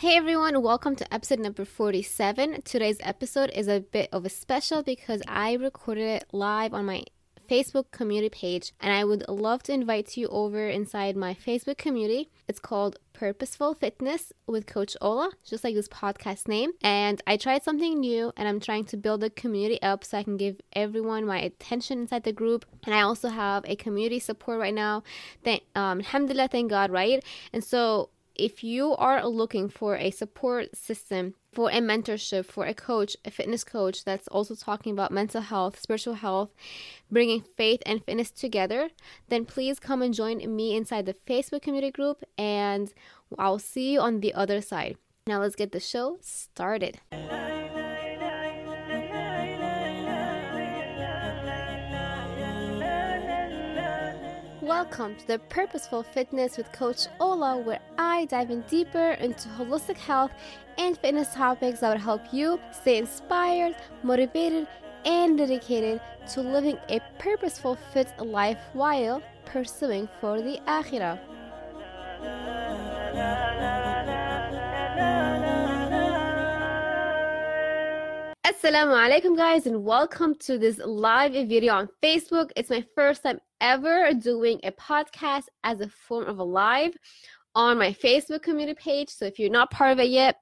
Hey everyone, welcome to episode number 47. Today's episode is a bit of a special because I recorded it live on my Facebook community page and I would love to invite you over inside my Facebook community. It's called Purposeful Fitness with Coach Ola, just like this podcast name. And I tried something new and I'm trying to build the community up so I can give everyone my attention inside the group. And I also have a community support right now. Thank, um, alhamdulillah, thank God, right? And so if you are looking for a support system, for a mentorship, for a coach, a fitness coach that's also talking about mental health, spiritual health, bringing faith and fitness together, then please come and join me inside the Facebook community group and I'll see you on the other side. Now let's get the show started. Welcome to the Purposeful Fitness with Coach Ola, where I dive in deeper into holistic health and fitness topics that will help you stay inspired, motivated, and dedicated to living a purposeful, fit life while pursuing for the Akhirah. Assalamu alaikum guys and welcome to this live video on Facebook. It's my first time ever doing a podcast as a form of a live on my Facebook community page. So if you're not part of it yet,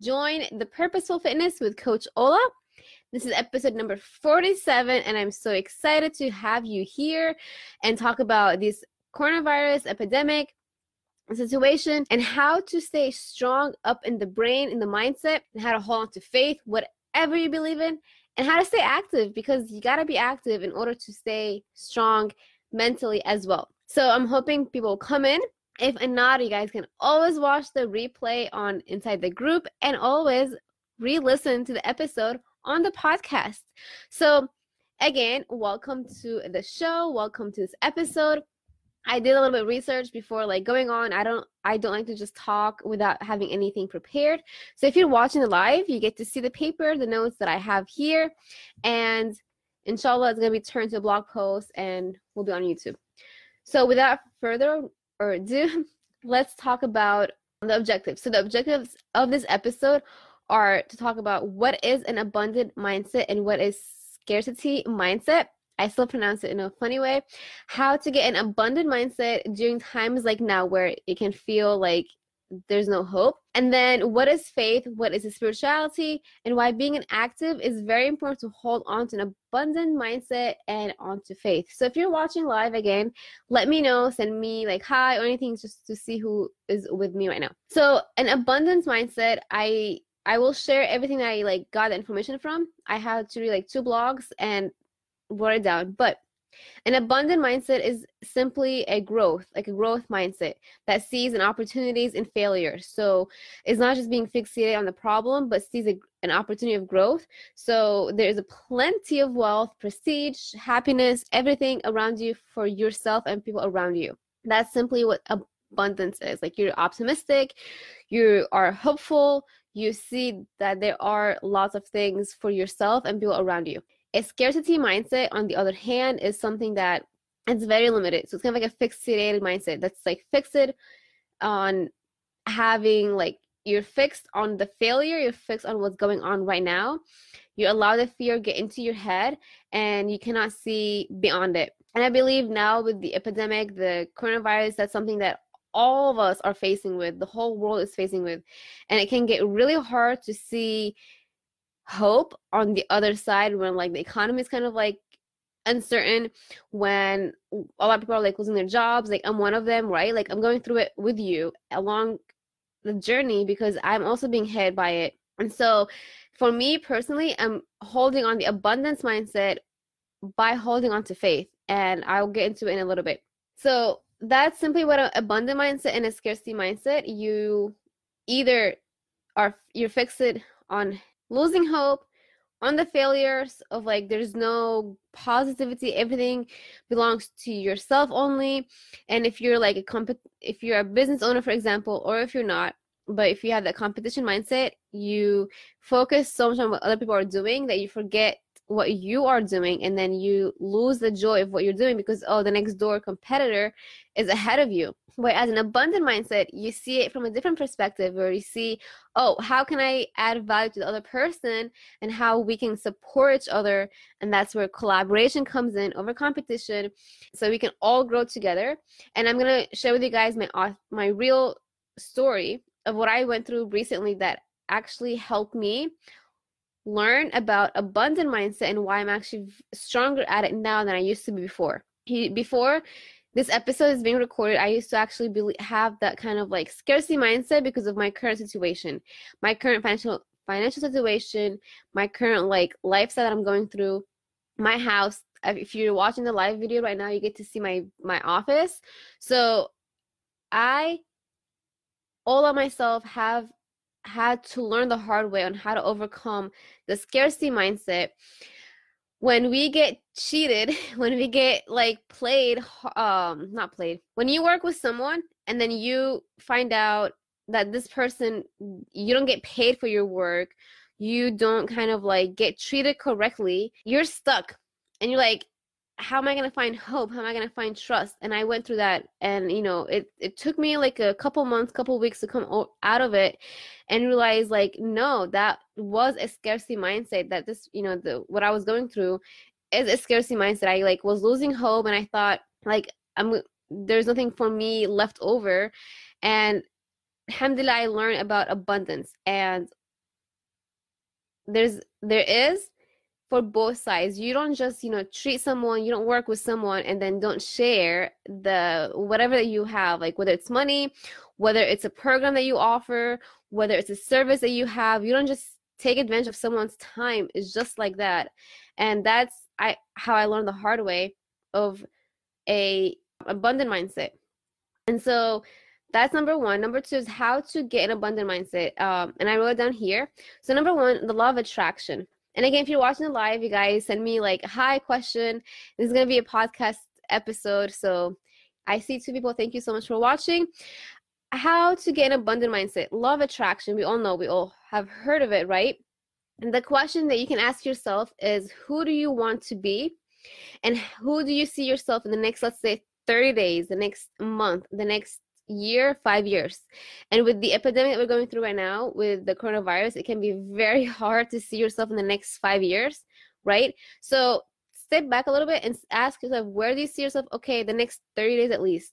join the Purposeful Fitness with Coach Ola. This is episode number 47 and I'm so excited to have you here and talk about this coronavirus epidemic situation and how to stay strong up in the brain in the mindset and how to hold on to faith what whatever you believe in, and how to stay active because you got to be active in order to stay strong mentally as well. So I'm hoping people will come in. If not, you guys can always watch the replay on inside the group and always re-listen to the episode on the podcast. So again, welcome to the show. Welcome to this episode. I did a little bit of research before like going on. I don't I don't like to just talk without having anything prepared. So if you're watching the live, you get to see the paper, the notes that I have here, and inshallah it's gonna be turned to a blog post and will be on YouTube. So without further ado, let's talk about the objectives. So the objectives of this episode are to talk about what is an abundant mindset and what is scarcity mindset I still pronounce it in a funny way. How to get an abundant mindset during times like now where it can feel like there's no hope. And then what is faith? What is spirituality? And why being an active is very important to hold on to an abundant mindset and onto faith. So if you're watching live again, let me know, send me like hi or anything just to see who is with me right now. So an abundance mindset, I I will share everything that I like got the information from. I had to read like two blogs and wrote it down. But an abundant mindset is simply a growth, like a growth mindset that sees an opportunities in failure. So it's not just being fixated on the problem, but sees a, an opportunity of growth. So there is a plenty of wealth, prestige, happiness, everything around you for yourself and people around you. That's simply what abundance is. Like you're optimistic, you are hopeful, you see that there are lots of things for yourself and people around you. A scarcity mindset, on the other hand, is something that it's very limited. So it's kind of like a fixated mindset that's like fixed on having like you're fixed on the failure, you're fixed on what's going on right now. You allow the fear get into your head and you cannot see beyond it. And I believe now with the epidemic, the coronavirus, that's something that all of us are facing with, the whole world is facing with. And it can get really hard to see hope on the other side when like the economy is kind of like uncertain when a lot of people are like losing their jobs like i'm one of them right? Like i'm going through it with you along the journey because i'm also being hit by it. And so for me personally i'm holding on the abundance mindset by holding on to faith and i'll get into it in a little bit. So that's simply what an abundant mindset and a scarcity mindset you either are you're fixed on losing hope on the failures of like there's no positivity everything belongs to yourself only. And if you're like a comp if you're a business owner for example or if you're not but if you have that competition mindset you focus so much on what other people are doing that you forget what you are doing and then you lose the joy of what you're doing because oh the next door competitor is ahead of you. Whereas an abundant mindset you see it from a different perspective where you see oh how can i add value to the other person and how we can support each other? And that's where collaboration comes in over competition. So we can all grow together. And i'm going to share with you guys my my real story of what i went through recently that actually helped me learn about abundant mindset and why I'm actually stronger at it now than I used to be before. Before this episode is being recorded, I used to actually have that kind of like scarcity mindset because of my current situation, my current financial financial situation, my current like lifestyle that I'm going through, my house. If you're watching the live video right now, you get to see my my office. So I all of myself have had to learn the hard way on how to overcome the scarcity mindset. When we get cheated when we get like played um not played when you work with someone and then you find out that this person you don't get paid for your work you don't kind of like get treated correctly you're stuck. And you're like how am I going to find hope? How am I going to find trust? And I went through that and you know, it it took me like a couple months, couple weeks to come out of it and realize like no, that was a scarcity mindset that this, you know, the what I was going through is a scarcity mindset. I like was losing hope and I thought like I'm there's nothing for me left over and alhamdulillah I learned about abundance and there's there is for both sides. You don't just you know treat someone you don't work with someone and then don't share the whatever that you have like whether it's money whether it's a program that you offer whether it's a service that you have. You don't just take advantage of someone's time. It's just like that. And that's i how i learned the hard way of a abundant mindset. And so that's number one. Number two is how to get an abundant mindset um, and i wrote it down here. So number one the law of attraction and again, if you're watching the live, you guys send me like hi question. This is gonna be a podcast episode. So I see two people. Thank you so much for watching. How to get an abundant mindset. Love attraction. We all know, we all have heard of it, right? And the question that you can ask yourself is who do you want to be? And who do you see yourself in the next, let's say, 30 days, the next month, the next year, five years. And with the epidemic we're going through right now with the coronavirus, it can be very hard to see yourself in the next five years, right? So step back a little bit and ask yourself, where do you see yourself? Okay, the next 30 days at least.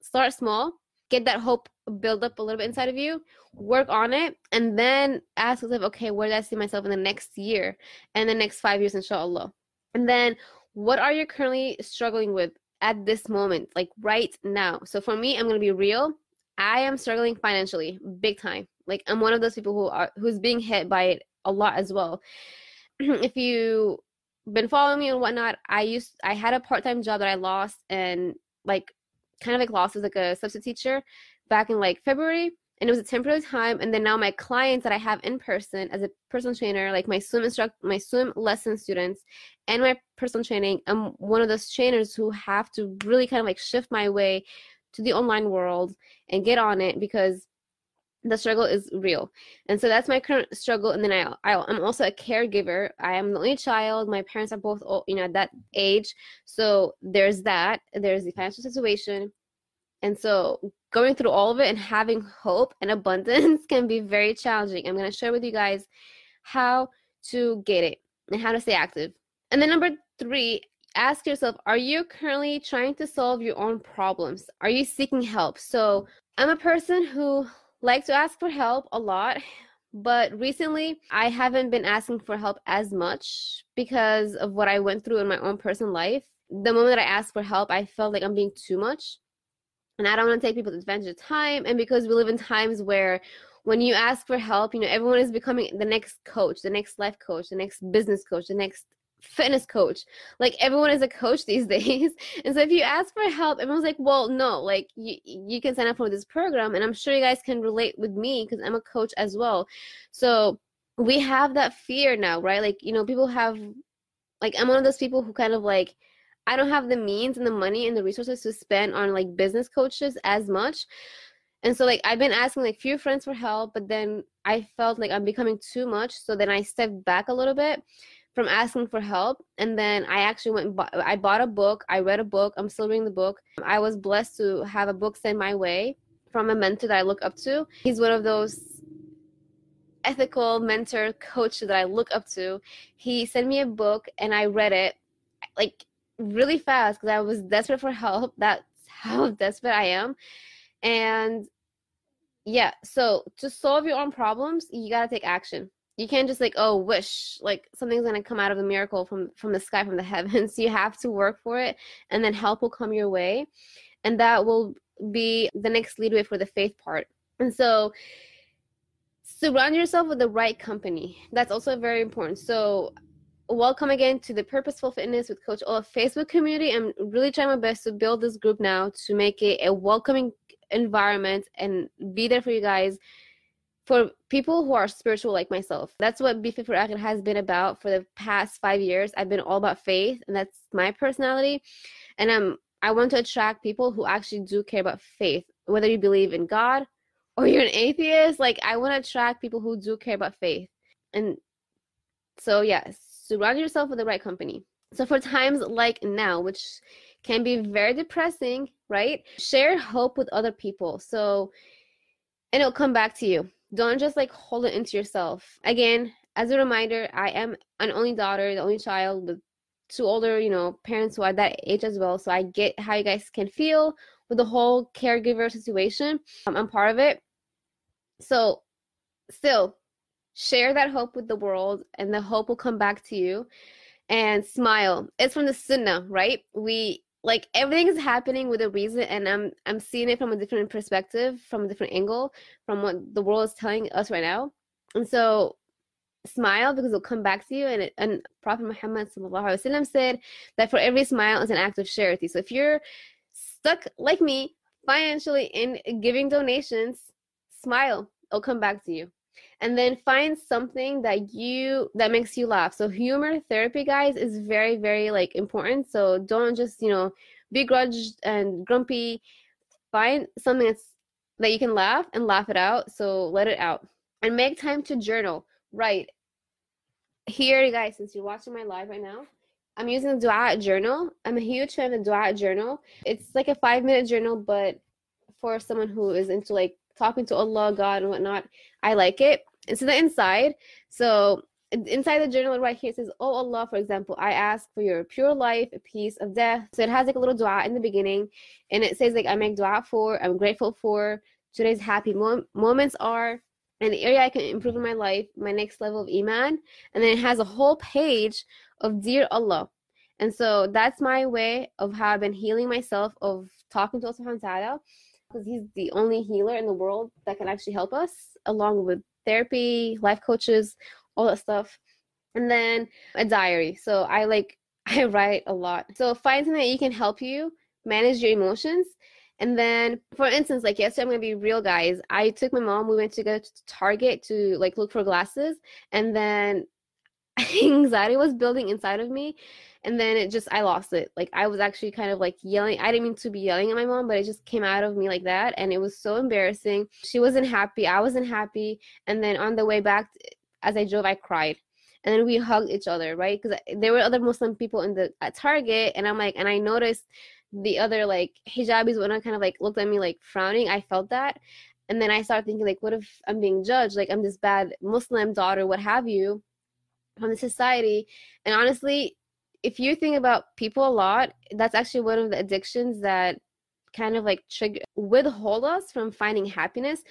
Start small, get that hope build up a little bit inside of you, work on it, and then ask yourself, okay, where do I see myself in the next year and the next five years, inshallah? And then what are you currently struggling with? At this moment, like right now. So for me, I'm going to be real. I am struggling financially, big time. Like I'm one of those people who are who's being hit by it a lot as well. if you been following me and whatnot, I used I had a part time job that I lost and like kind of like lost as like a substitute teacher back in like February and it was a temporary time and then now my clients that i have in person as a personal trainer like my swim instruct my swim lesson students and my personal training i'm one of those trainers who have to really kind of like shift my way to the online world and get on it because the struggle is real. And so that's my current struggle and then I, I i'm also a caregiver. I am the only child. My parents are both old, you know at that age. So there's that. There's the financial situation and so going through all of it and having hope and abundance can be very challenging. I'm going to share with you guys how to get it and how to stay active. And then number three, ask yourself are you currently trying to solve your own problems? Are you seeking help? So I'm a person who likes to ask for help a lot. But recently, I haven't been asking for help as much because of what I went through in my own personal life. The moment I asked for help, I felt like I'm being too much and I don't want to take people advantage of time. And because we live in times where when you ask for help, you know, everyone is becoming the next coach, the next life coach, the next business coach, the next fitness coach. Like everyone is a coach these days. And so if you ask for help, everyone's like, well, no, like you, you can sign up for this program. And I'm sure you guys can relate with me because I'm a coach as well. So we have that fear now, right? Like, you know, people have, like, I'm one of those people who kind of like, I don't have the means and the money and the resources to spend on like business coaches as much. And so like I've been asking like few friends for help, but then I felt like I'm becoming too much. So then I stepped back a little bit. from asking for help and then i actually went i bought a book i read a book i'm still reading the book i was blessed to have a book sent my way from a mentor that i look up to he's one of those ethical mentor coach that i look up to he sent me a book and i read it like really fast because i was desperate for help. That's how desperate i am. And yeah so to solve your own problems you got to take action. You can't just like oh wish like something's gonna come out of a miracle from from the sky from the heavens. You have to work for it and then help will come your way and that will be the next leadway for the faith part. And so surround yourself with the right company. That's also very important. So welcome again to the purposeful fitness with coach Ola facebook community i'm really trying my best to build this group now to make it a welcoming environment and be there for you guys for people who are spiritual like myself. That's what Be Fit for Akhirah has been about for the past five years. I've been all about faith, and that's my personality. And I'm I want to attract people who actually do care about faith, whether you believe in God or you're an atheist. Like I want to attract people who do care about faith. And so yes, surround yourself with the right company. So for times like now, which can be very depressing, right? Share hope with other people. So and it'll come back to you don't just like hold it into yourself. Again, as a reminder, I am an only daughter, the only child with two older, you know, parents who are that age as well. So I get how you guys can feel with the whole caregiver situation. Um, I'm part of it. So still share that hope with the world and the hope will come back to you and smile. It's from the sunnah, right? We like everything is happening with a reason and i'm i'm seeing it from a different perspective from a different angle from what the world is telling us right now and so smile because it'll come back to you and it, and prophet muhammad wasallam said that for every smile is an act of charity so if you're stuck like me financially in giving donations smile it'll come back to you and then find something that you that makes you laugh. So humor therapy guys is very very like important. So don't just you know be grudged and grumpy. Find something that's that you can laugh and laugh it out. So let it out. And make time to journal. Right here guys since you're watching my live right now i'm using the dua journal. I'm a huge fan of the dua journal. It's like a five minute journal but for someone who is into like talking to Allah, God, and whatnot. I like it. It's the inside. So inside the journal right here it says, Oh Allah, for example, I ask for your pure life, a peace of death. So it has like a little dua in the beginning, and it says like I make dua for, I'm grateful for today's happy mom- moments are, and the area I can improve in my life, my next level of iman, and then it has a whole page of dear Allah. And so that's my way of how I've been healing myself, of talking to Allah subhanahu wa ta'ala because he's the only healer in the world that can actually help us, along with therapy, life coaches, all that stuff. And then a diary. So I like I write a lot. So find something that you can help you manage your emotions. And then, for instance, like yesterday, I'm gonna be real, guys. I took my mom. We went to go to Target to like look for glasses, and then anxiety was building inside of me and then it just i lost it. Like i was actually kind of like yelling i didn't mean to be yelling at my mom but it just came out of me like that and it was so embarrassing. She wasn't happy i wasn't happy and then on the way back as i drove i cried. And then we hugged each other right? Because there were other muslim people in the at target and i'm like and i noticed the other like hijabis when i kind of like looked at me like frowning i felt that. And then i started thinking like what if i'm being judged? Like i'm this bad muslim daughter what have you from the society. And honestly if you think about people a lot, that's actually one of the addictions that kind of like trigger withhold us from finding happiness.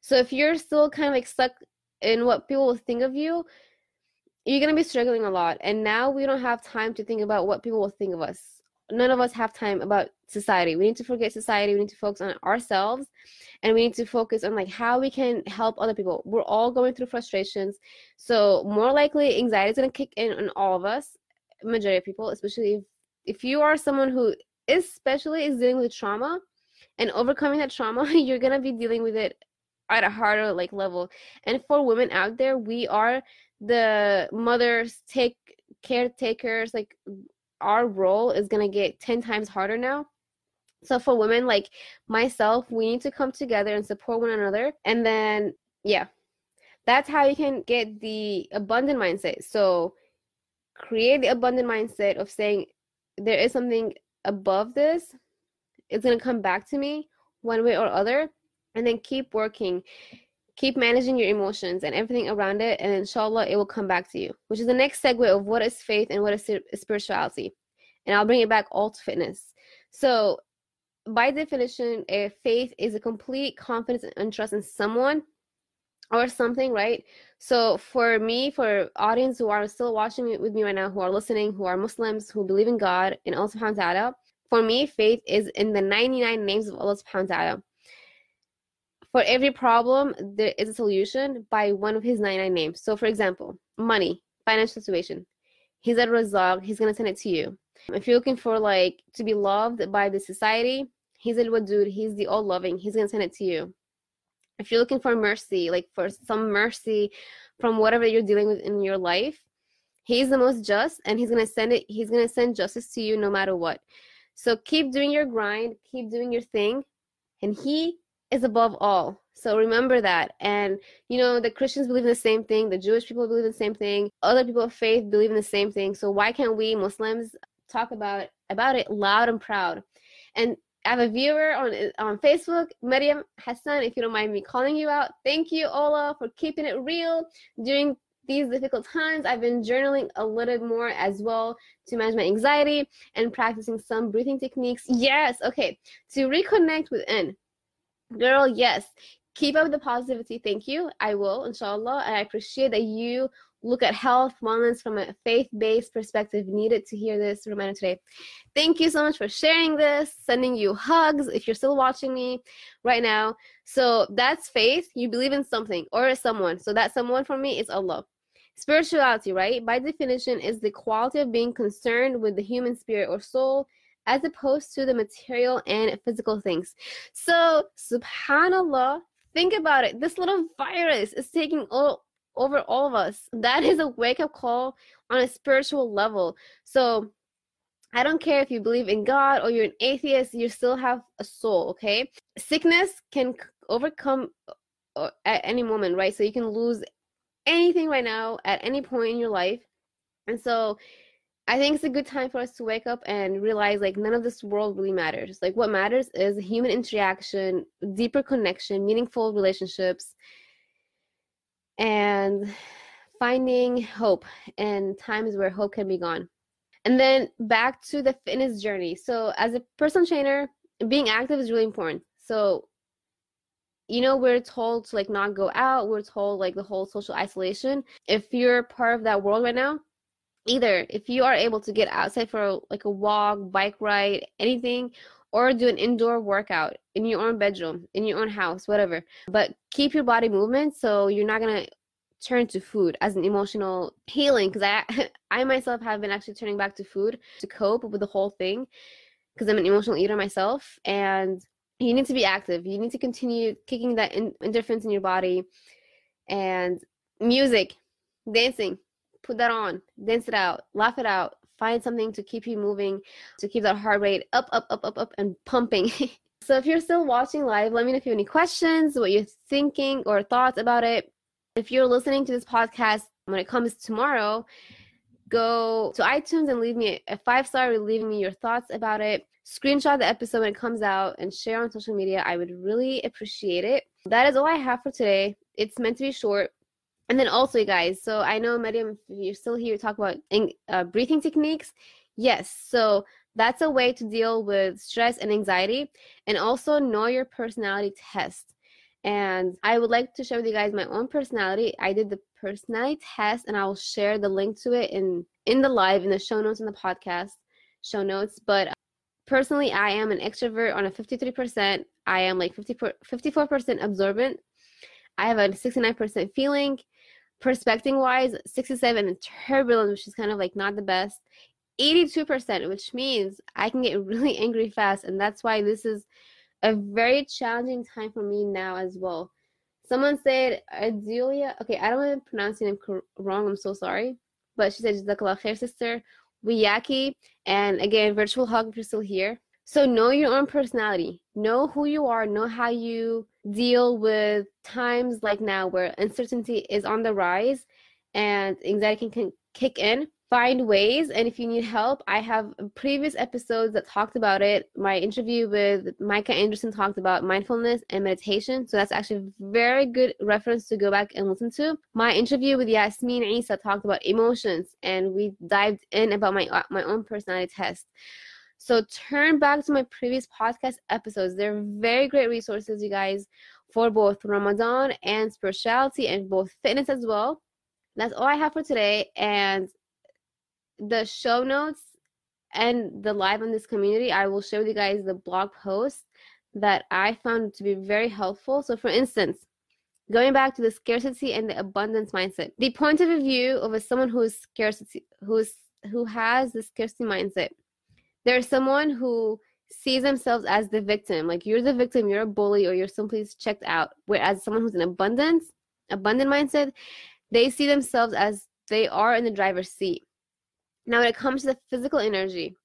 So if you're still kind of like stuck in what people will think of you, you're to be struggling a lot. And now we don't have time to think about what people will think of us. None of us have time about society. We need to forget society. We need to focus on ourselves and we need to focus on like how we can help other people. We're all going through frustrations. So more likely anxiety is to kick in on all of us majority of people, especially if, if you are someone who especially is dealing with trauma and overcoming that trauma, you're gonna be dealing with it at a harder like level. And for women out there, we are the mothers, take caretakers, like our role is gonna get 10 times harder now. So for women like myself, we need to come together and support one another. And then yeah, that's how you can get the abundant mindset. So create the abundant mindset of saying there is something above this. It's going to come back to me one way or other and then keep working. Keep managing your emotions and everything around it and inshallah it will come back to you which is the next segue of what is faith and what is spirituality. And i'll bring it back all to fitness. So by definition faith is a complete confidence and trust in someone or something right? So for me for audience who are still watching with me right now who are listening who are muslims who believe in god and Allah subhanahu wa ta'ala for me faith is in the 99 names of allah subhanahu wa ta'ala for every problem there is a solution by one of his 99 names. So for example money financial situation. He's ar-Razzaq he's to send it to you. If you're looking for like to be loved by the society he's al-Wadud he's the all loving he's to send it to you if you're looking for mercy like for some mercy from whatever you're dealing with in your life he's the most just and he's going to send it he's going to send justice to you no matter what so keep doing your grind keep doing your thing and he is above all. So remember that. And you know, the Christians believe in the same thing, the Jewish people believe in the same thing, other people of faith believe in the same thing. So why can't we Muslims talk about about it loud and proud? And I have a viewer on on Facebook, Maryam Hassan, if you don't mind me calling you out. Thank you, Ola, for keeping it real during these difficult times. I've been journaling a little more as well to manage my anxiety and practicing some breathing techniques. Yes, okay. To reconnect within. Girl, yes. Keep up the positivity. Thank you. I will, inshallah. And I appreciate that you look at health, wellness from a faith based perspective. Needed to hear this reminder today. Thank you so much for sharing this, sending you hugs if you're still watching me right now. So that's faith. You believe in something or someone. So that someone for me is Allah. Spirituality, right? By definition, is the quality of being concerned with the human spirit or soul as opposed to the material and physical things. So, subhanAllah, think about it. This little virus is taking all, over all of us. That is a wake up call on a spiritual level. So, I don't care if you believe in God or you're an atheist, you still have a soul, okay? Sickness can overcome uh, at any moment, right? So you can lose anything right now at any point in your life. And so I think it's a good time for us to wake up and realize like none of this world really matters. Like what matters is human interaction, deeper connection, meaningful relationships, and finding hope in times where hope can be gone. And then back to the fitness journey. So as a personal trainer, being active is really important. So you know we're told to like not go out we're told like the whole social isolation if you're part of that world right now either if you are able to get outside for like a walk, bike ride, anything, or do an indoor workout in your own bedroom, in your own house, whatever. But keep your body movement so you're not gonna turn to food as an emotional healing. Because I, I myself have been actually turning back to food to cope with the whole thing. Because I'm an emotional eater myself, and you need to be active. You need to continue kicking that in, endorphins in your body, and music, dancing put that on, dance it out, laugh it out, find something to keep you moving, to keep that heart rate up, up, up, up, up, and pumping. so if you're still watching live, let me know if you have any questions, what you're thinking or thoughts about it. If you're listening to this podcast when it comes tomorrow, go to iTunes and leave me a five star, leaving me your thoughts about it. Screenshot the episode when it comes out and share on social media. I would really appreciate it. That is all I have for today. It's meant to be short, and then also, you guys, so I know, Mariam, you're still here, talk about uh, breathing techniques. Yes, so that's a way to deal with stress and anxiety, and also know your personality test. And I would like to share with you guys my own personality. I did the personality test, and I will share the link to it in in the live in the show notes in the podcast show notes. But personally, I am an extrovert on a 53%. I am like 50, 54% observant. I have a 69% feeling Perspective wise, 67 and turbulent, which is kind of like not the best. 82%, which means I can get really angry fast. And that's why this is a very challenging time for me now as well. Someone said, Adelia, okay, I don't want to pronounce your name wrong. I'm so sorry. But she said, Jazakallah sister. Wiyaki. And again, virtual hug if you're still here. So know your own personality. Know who you are. Know how you deal with times like now where uncertainty is on the rise and anxiety can, can kick in. find ways and if you need help i have previous episodes that talked about it. My interview with micah anderson talked about mindfulness and meditation so that's actually a very good reference to go back and listen to. My interview with yasmin isa talked about emotions and we dived in about my my own personality test so turn back to my previous podcast episodes they're very great resources you guys for both ramadan and spirituality and both fitness as well that's all I have for today. And the show notes and the live on this community, I will share with you guys the blog post that I found to be very helpful. So, for instance, going back to the scarcity and the abundance mindset, the point of view of a, someone who is scarcity, who's who has the scarcity mindset, there's someone who sees themselves as the victim, like you're the victim, you're a bully, or you're someplace checked out. Whereas someone who's in abundance, abundant mindset, they see themselves as they are in the driver's seat now, when it comes to the physical energy,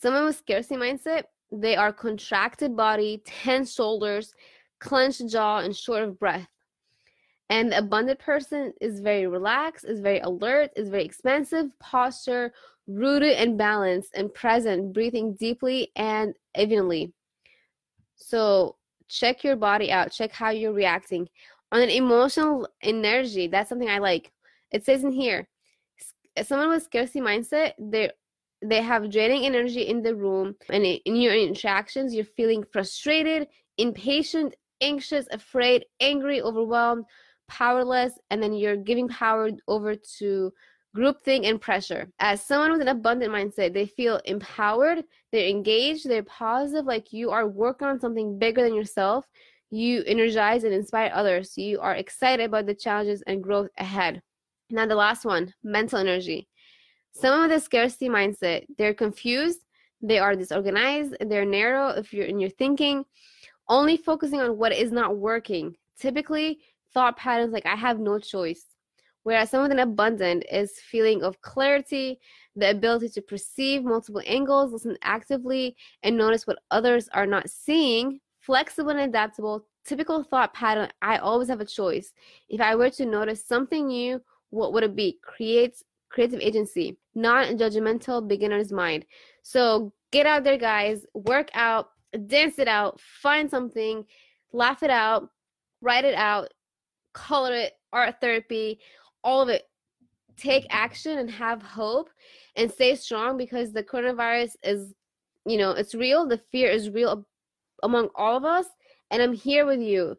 someone with scarcity mindset, they are contracted body, tense shoulders, clenched jaw, and short of breath. And the abundant person is very relaxed, is very alert, is very expansive posture, rooted and balanced and present, breathing deeply and evenly. So check your body out, check how you're reacting. On an emotional energy, that's something I like. It says in here, someone with scarcity mindset, they they have draining energy in the room and in your interactions you're feeling frustrated impatient anxious afraid angry overwhelmed powerless and then you're giving power over to groupthink and pressure as someone with an abundant mindset they feel empowered they're engaged they're positive like you are working on something bigger than yourself you energize and inspire others you are excited about the challenges and growth ahead now, the last one mental energy. Some of the scarcity mindset, they're confused, they are disorganized, they're narrow if you're in your thinking, only focusing on what is not working. Typically, thought patterns like I have no choice. Whereas someone with an abundant is feeling of clarity, the ability to perceive multiple angles, listen actively, and notice what others are not seeing, flexible and adaptable, typical thought pattern, I always have a choice. If I were to notice something new what would it be? Creates creative agency, non-judgmental beginner's mind. So get out there, guys, work out, dance it out, find something, laugh it out, write it out, color it, art therapy, all of it. Take action and have hope and stay strong because the coronavirus is, you know, it's real. The fear is real among all of us. And I'm here with you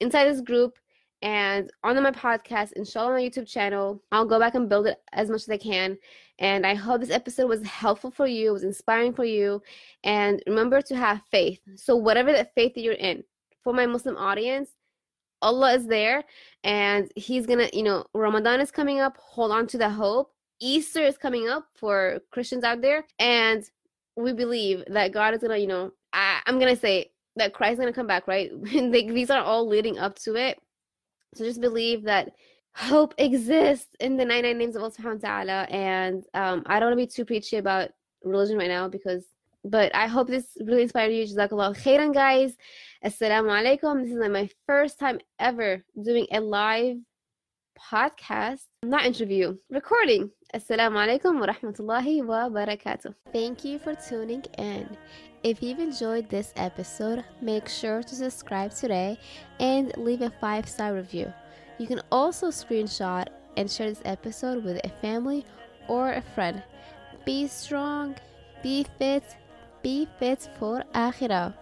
inside this group and on my podcast, inshallah, on my YouTube channel. I'll go back and build it as much as I can. And I hope this episode was helpful for you, was inspiring for you. And remember to have faith. So, whatever the faith that you're in, for my Muslim audience, Allah is there and He's gonna, you know, Ramadan is coming up. Hold on to the hope. Easter is coming up for Christians out there. And we believe that God is gonna, you know, I, I'm gonna say that Christ is gonna come back, right? these are all leading up to it. So just believe that hope exists in the 99 names of Allah. And um, I don't want to be too preachy about religion right now because, but I hope this really inspired you. Jazakallah khairan, guys. Assalamu alaikum. This is like my first time ever doing a live podcast, not interview, recording. Assalamu alaikum wa rahmatullahi wa barakatuh. Thank you for tuning in. If you've enjoyed this episode, make sure to subscribe today and leave a five star review. You can also screenshot and share this episode with a family or a friend. Be strong, be fit, be fit for Akhirah.